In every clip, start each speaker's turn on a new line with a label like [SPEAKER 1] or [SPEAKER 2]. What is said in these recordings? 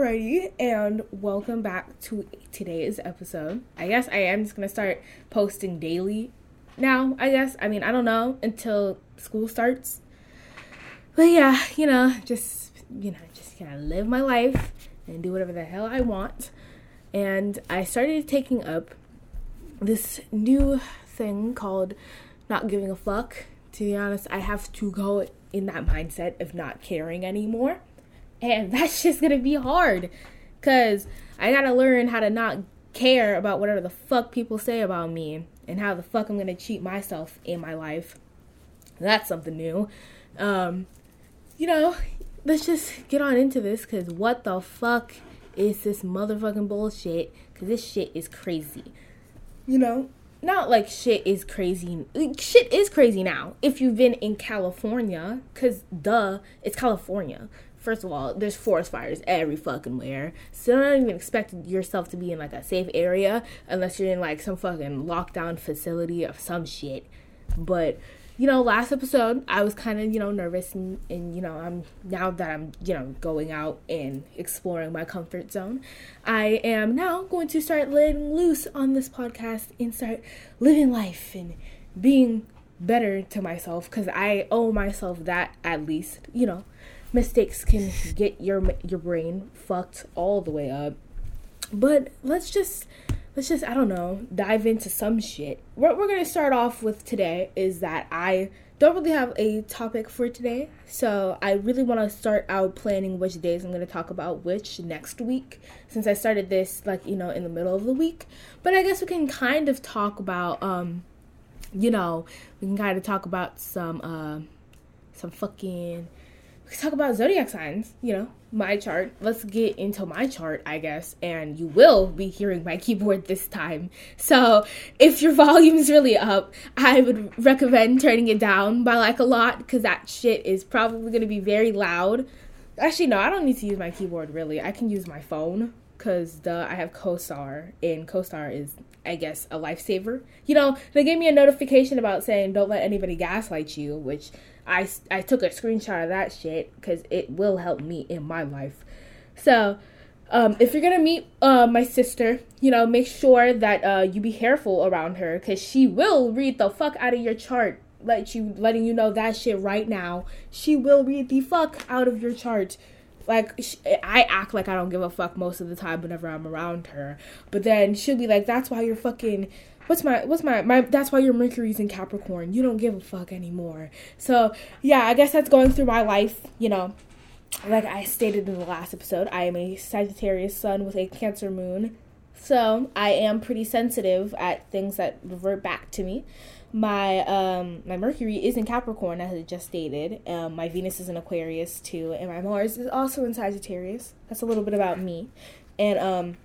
[SPEAKER 1] Alrighty, and welcome back to today's episode. I guess I am just gonna start posting daily now. I guess I mean I don't know until school starts, but yeah, you know, just you know, just gonna live my life and do whatever the hell I want. And I started taking up this new thing called not giving a fuck. To be honest, I have to go in that mindset of not caring anymore and that's just gonna be hard. Cause I gotta learn how to not care about whatever the fuck people say about me and how the fuck I'm gonna cheat myself in my life. That's something new. Um, you know, let's just get on into this because what the fuck is this motherfucking bullshit? Because this shit is crazy. You know, not like shit is crazy. Shit is crazy now. If you've been in California, because duh, it's California first of all, there's forest fires every fucking where. So don't even expect yourself to be in like a safe area unless you're in like some fucking lockdown facility of some shit. But you know, last episode I was kind of you know nervous and, and you know I'm now that I'm you know going out and exploring my comfort zone, I am now going to start letting loose on this podcast and start living life and being better to myself because I owe myself that at least you know mistakes can get your your brain fucked all the way up. But let's just let's just I don't know dive into some shit. What we're gonna start off with today is that I don't really have a topic for today, so I really want to start out planning which days I'm to talk about which next week since I started this like you know in the middle of the week. But I guess we can kind of talk about um you know, we can kind of talk about some uh some fucking talk about zodiac signs, you know, my chart. Let's get into my chart, I guess, and you will be hearing my keyboard this time. So, if your volume's really up, I would recommend turning it down by like a lot because that shit is probably going to be very loud. Actually, no, I don't need to use my keyboard really. I can use my phone because the I have CoStar and CoStar is I guess a lifesaver. You know, they gave me a notification about saying don't let anybody gaslight you, which I, I took a screenshot of that shit because it will help me in my life. So, um, if you're gonna meet uh, my sister, you know, make sure that uh, you be careful around her because she will read the fuck out of your chart. Let you letting you know that shit right now. She will read the fuck out of your chart. Like I act like I don't give a fuck most of the time whenever I'm around her, but then she'll be like, "That's why you're fucking what's my what's my my that's why your Mercury's in Capricorn. You don't give a fuck anymore. So yeah, I guess that's going through my life, you know. Like I stated in the last episode, I am a Sagittarius sun with a Cancer moon. So I am pretty sensitive at things that revert back to me. My um my Mercury is in Capricorn as I just stated. Um, my Venus is in Aquarius too, and my Mars is also in Sagittarius. That's a little bit about me. And um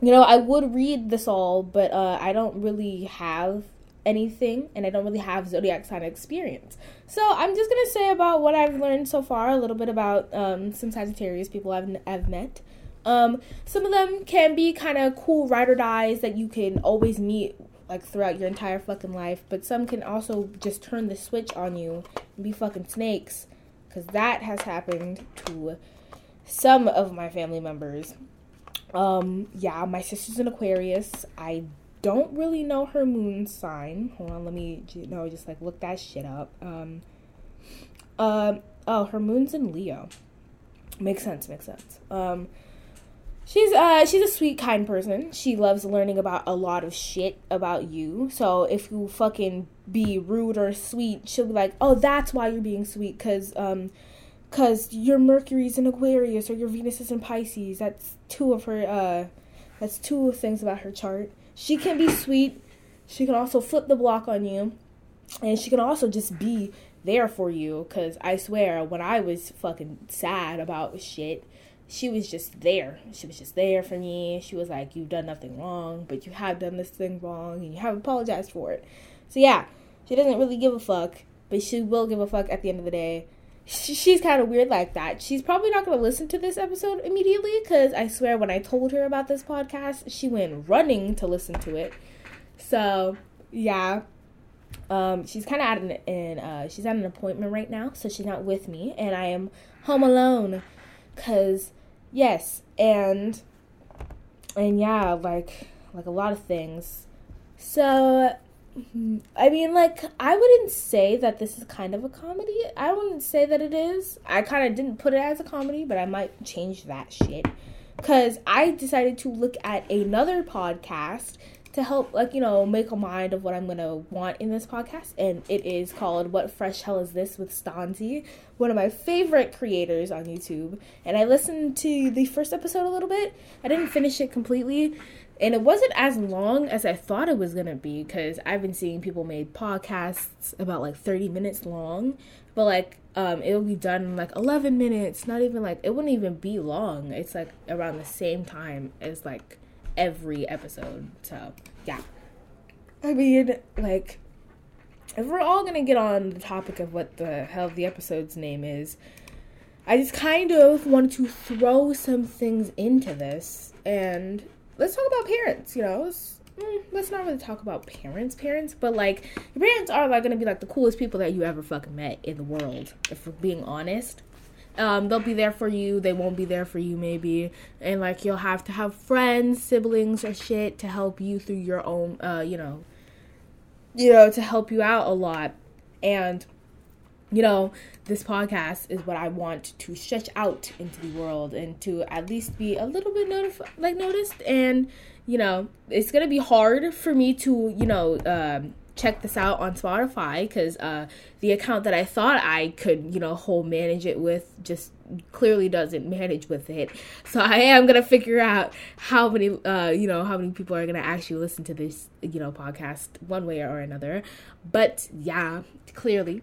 [SPEAKER 1] you know, I would read this all, but uh, I don't really have anything and I don't really have zodiac sign experience. So I'm just gonna say about what I've learned so far, a little bit about um, some Sagittarius people I've, I've met. Um, some of them can be kind of cool ride or dies that you can always meet like throughout your entire fucking life, but some can also just turn the switch on you and be fucking snakes, because that has happened to some of my family members. Um, yeah, my sister's an Aquarius. I don't really know her moon sign. Hold on, let me you know just like look that shit up. Um, uh, oh, her moon's in Leo. Makes sense. Makes sense. Um, she's uh she's a sweet, kind person. She loves learning about a lot of shit about you. So if you fucking be rude or sweet, she'll be like, "Oh, that's why you're being sweet," because um because your Mercury's in Aquarius or your Venus is in Pisces. That's two of her. Uh, that's two things about her chart. She can be sweet. She can also flip the block on you, and she can also just be there for you. Cause I swear, when I was fucking sad about shit, she was just there. She was just there for me. She was like, "You've done nothing wrong, but you have done this thing wrong, and you have apologized for it." So yeah, she doesn't really give a fuck, but she will give a fuck at the end of the day she's kind of weird like that. She's probably not going to listen to this episode immediately because I swear when I told her about this podcast, she went running to listen to it. So, yeah. Um, she's kind of at an, uh, she's at an appointment right now, so she's not with me, and I am home alone because, yes, and and yeah, like like a lot of things. So I mean, like, I wouldn't say that this is kind of a comedy. I wouldn't say that it is. I kind of didn't put it as a comedy, but I might change that shit. Because I decided to look at another podcast to help, like, you know, make a mind of what I'm going to want in this podcast. And it is called What Fresh Hell Is This with Stanzi, one of my favorite creators on YouTube. And I listened to the first episode a little bit. I didn't finish it completely and it wasn't as long as I thought it was gonna be because I've been seeing people made podcasts about like 30 minutes long, but like um, it'll be done in like 11 minutes, not even like it wouldn't even be long. It's like around the same time as like every episode. So yeah, I mean like if we're all gonna get on the topic of what the hell the episode's name is. I just kind of wanted to throw some things into this and let's talk about parents. You know, let's, mm, let's not really talk about parents, parents, but like your parents are like gonna be like the coolest people that you ever fucking met in the world. If we're being honest, um, they'll be there for you. They won't be there for you maybe, and like you'll have to have friends, siblings, or shit to help you through your own. Uh, you know, you know, to help you out a lot, and you know, this podcast is what I want to stretch out into the world and to at least be a little bit notif- like noticed. And you know, it's gonna be hard for me to you know um, check this out on Spotify because uh, the account that I thought I could you know whole manage it with just clearly doesn't manage with it. So I am gonna figure out how many uh, you know how many people are gonna actually listen to this you know podcast one way or another. But yeah, clearly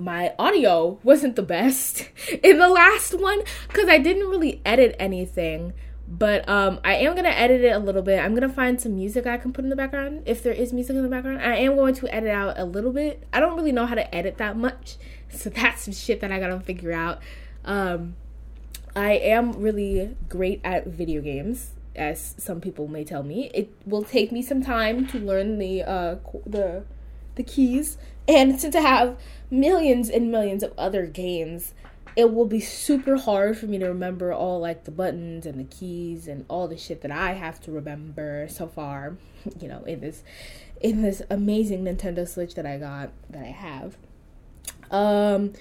[SPEAKER 1] my audio wasn't the best in the last one because I didn't really edit anything. But um, I am gonna edit it a little bit. I'm gonna find some music I can put in the background if there is music in the background. I am going to edit out a little bit. I don't really know how to edit that much, so that's some shit that I gotta figure out. Um, I am really great at video games, as some people may tell me. It will take me some time to learn the uh, the the keys, and since I have millions and millions of other games, it will be super hard for me to remember all like the buttons and the keys and all the shit that I have to remember so far, you know, in this in this amazing Nintendo Switch that I got that I have. Um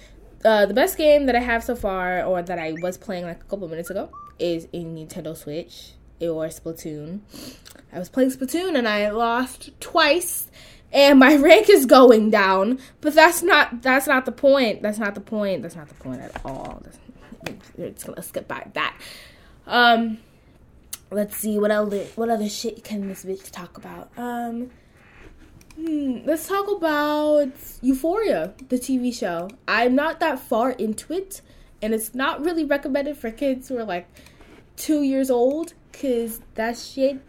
[SPEAKER 1] uh, the best game that I have so far, or that I was playing like a couple minutes ago, is in Nintendo Switch or Splatoon. I was playing Splatoon and I lost twice and my rank is going down. But that's not that's not the point. That's not the point. That's not the point at all. Gonna skip by that. Um, let's see what other what other shit can this bitch talk about. Um, hmm, let's talk about Euphoria, the TV show. I'm not that far into it, and it's not really recommended for kids who are like two years old Cause that shit,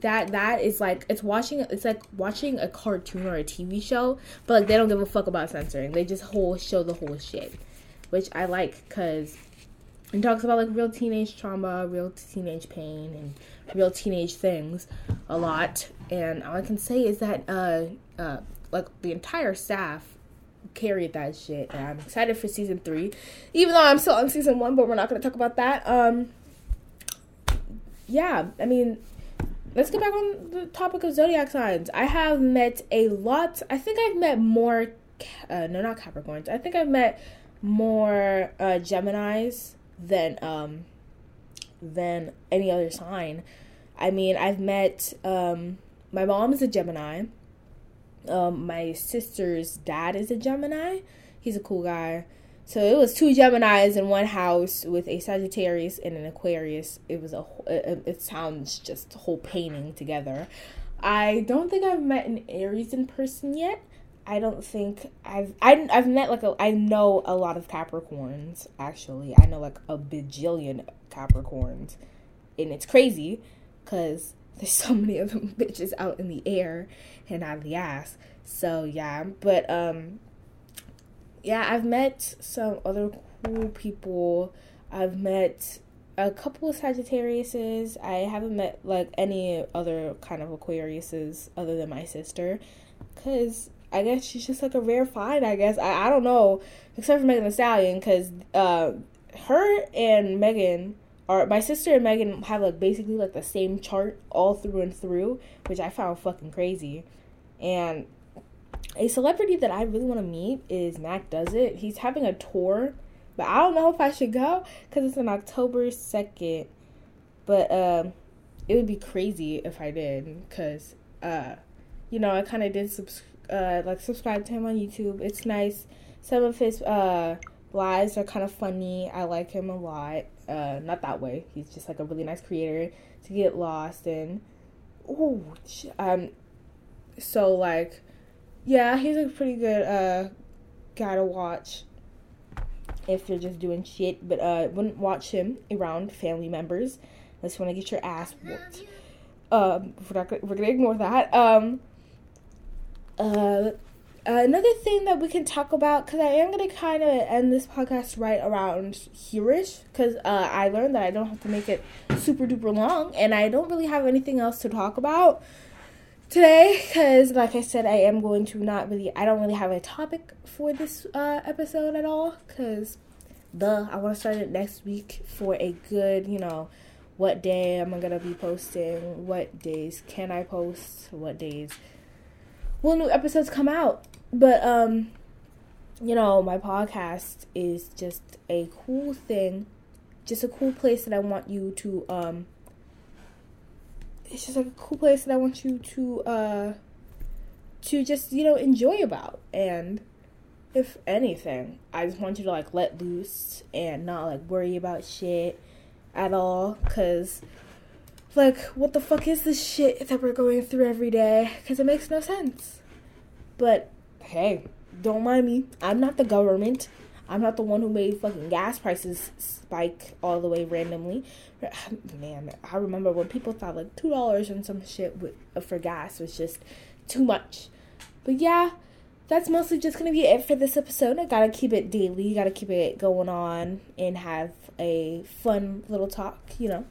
[SPEAKER 1] that that is like it's watching. It's like watching a cartoon or a TV show, but like they don't give a fuck about censoring. They just whole show the whole shit, which I like. Cause it talks about like real teenage trauma, real teenage pain, and real teenage things a lot. And all I can say is that uh, uh, like the entire staff carried that shit. And I'm excited for season three, even though I'm still on season one. But we're not gonna talk about that. Um yeah, I mean, let's get back on the topic of zodiac signs. I have met a lot. I think I've met more. Uh, no, not Capricorns. I think I've met more uh, Gemini's than um than any other sign. I mean, I've met um my mom is a Gemini. Um, my sister's dad is a Gemini. He's a cool guy. So it was two Geminis in one house with a Sagittarius and an Aquarius. It was a it, sounds just a whole painting together. I don't think I've met an Aries in person yet. I don't think I've I, I've met like a I know a lot of Capricorns actually. I know like a bajillion Capricorns, and it's crazy because there's so many of them bitches out in the air and out the ass. So yeah, but um, yeah, I've met some other cool people. I've met a couple of Sagittariuses. I haven't met like any other kind of Aquariuses other than my sister, cause I guess she's just like a rare find. I guess I, I don't know, except for Megan Thee Stallion, cause uh, her and Megan are my sister and Megan have like basically like the same chart all through and through, which I found fucking crazy. And a celebrity that I really want to meet is Mac Does It. He's having a tour, but I don't know if I should go because it's on October second. But um, it would be crazy if I did because uh, you know I kind of did subs- uh, like subscribe to him on YouTube. It's nice. Some of his uh lives are kind of funny. I like him a lot. Uh, not that way. He's just like a really nice creator to get lost in. Oh, um, so like, yeah, he's a pretty good uh guy to watch if you're just doing shit. But uh, wouldn't watch him around family members you want to get your ass whooped. Um, we're not we're gonna ignore that. Um, uh, another thing that we can talk about, because I am to kind of end this podcast right around hereish, because uh, I learned that I don't have to make it super duper long, and I don't really have anything else to talk about today, because like I said, I am going to not really, I don't really have a topic for this uh, episode at all, because the, I want to start it next week for a good, you know, what day am I to be posting, what days can I post, what days will new episodes come out. But um you know my podcast is just a cool thing just a cool place that i want you to um it's just like a cool place that i want you to uh to just you know enjoy about and if anything i just want you to like let loose and not like worry about shit at all because like what the fuck is this shit that we're going through every day because it makes no sense but hey, don't mind me. I'm not the government. I'm not the one who made fucking gas prices spike all the way randomly. Man, I remember when people thought like two dollars and some shit uh, for gas was just too much. But yeah, that's mostly just gonna be it for this episode. I gotta keep it daily. Gotta keep it going on and have a fun little talk. You know,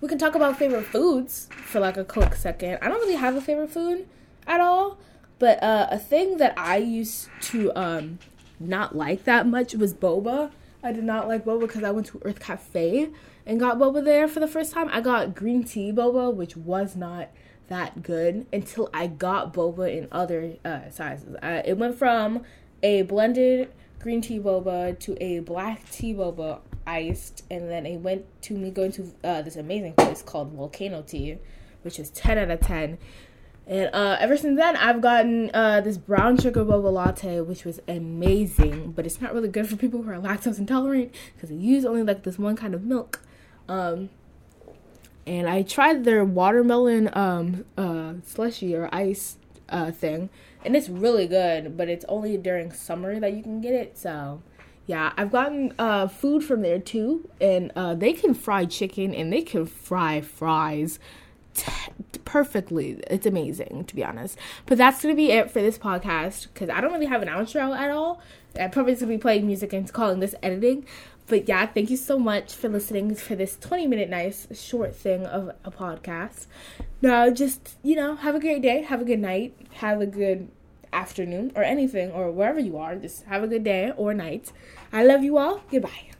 [SPEAKER 1] we can talk about favorite foods for like a quick second. I don't really have a favorite food at all. But uh, a thing that I used to um, not like that much was boba. I did not like boba because I went to Earth Cafe and got boba there for the first time. I got green tea boba, which was not that good until I got boba in other uh, sizes. Uh, it went from a blended green tea boba to a black tea boba iced, and then it went to me going to uh, this amazing place called Volcano Tea, which is 10 out of 10. And uh, ever since then, I've gotten uh, this brown sugar boba latte, which was amazing, but it's not really good for people who are lactose intolerant because they use only like this one kind of milk. Um, and I tried their watermelon um, uh, slushy or ice uh, thing, and it's really good, but it's only during summer that you can get it. So, yeah, I've gotten uh, food from there too, and uh, they can fry chicken and they can fry fries perfectly. It's amazing, to be honest. But that's going to be it for this podcast because I don't really have an outro at all. I probably going to be playing music and calling this editing. But yeah, thank you so much for listening for this 20 minute nice short thing of a podcast. Now, just, you know, have a great day, have a good night, have a good afternoon, or anything, or wherever you are. Just have a good day or night. I love you all. Goodbye.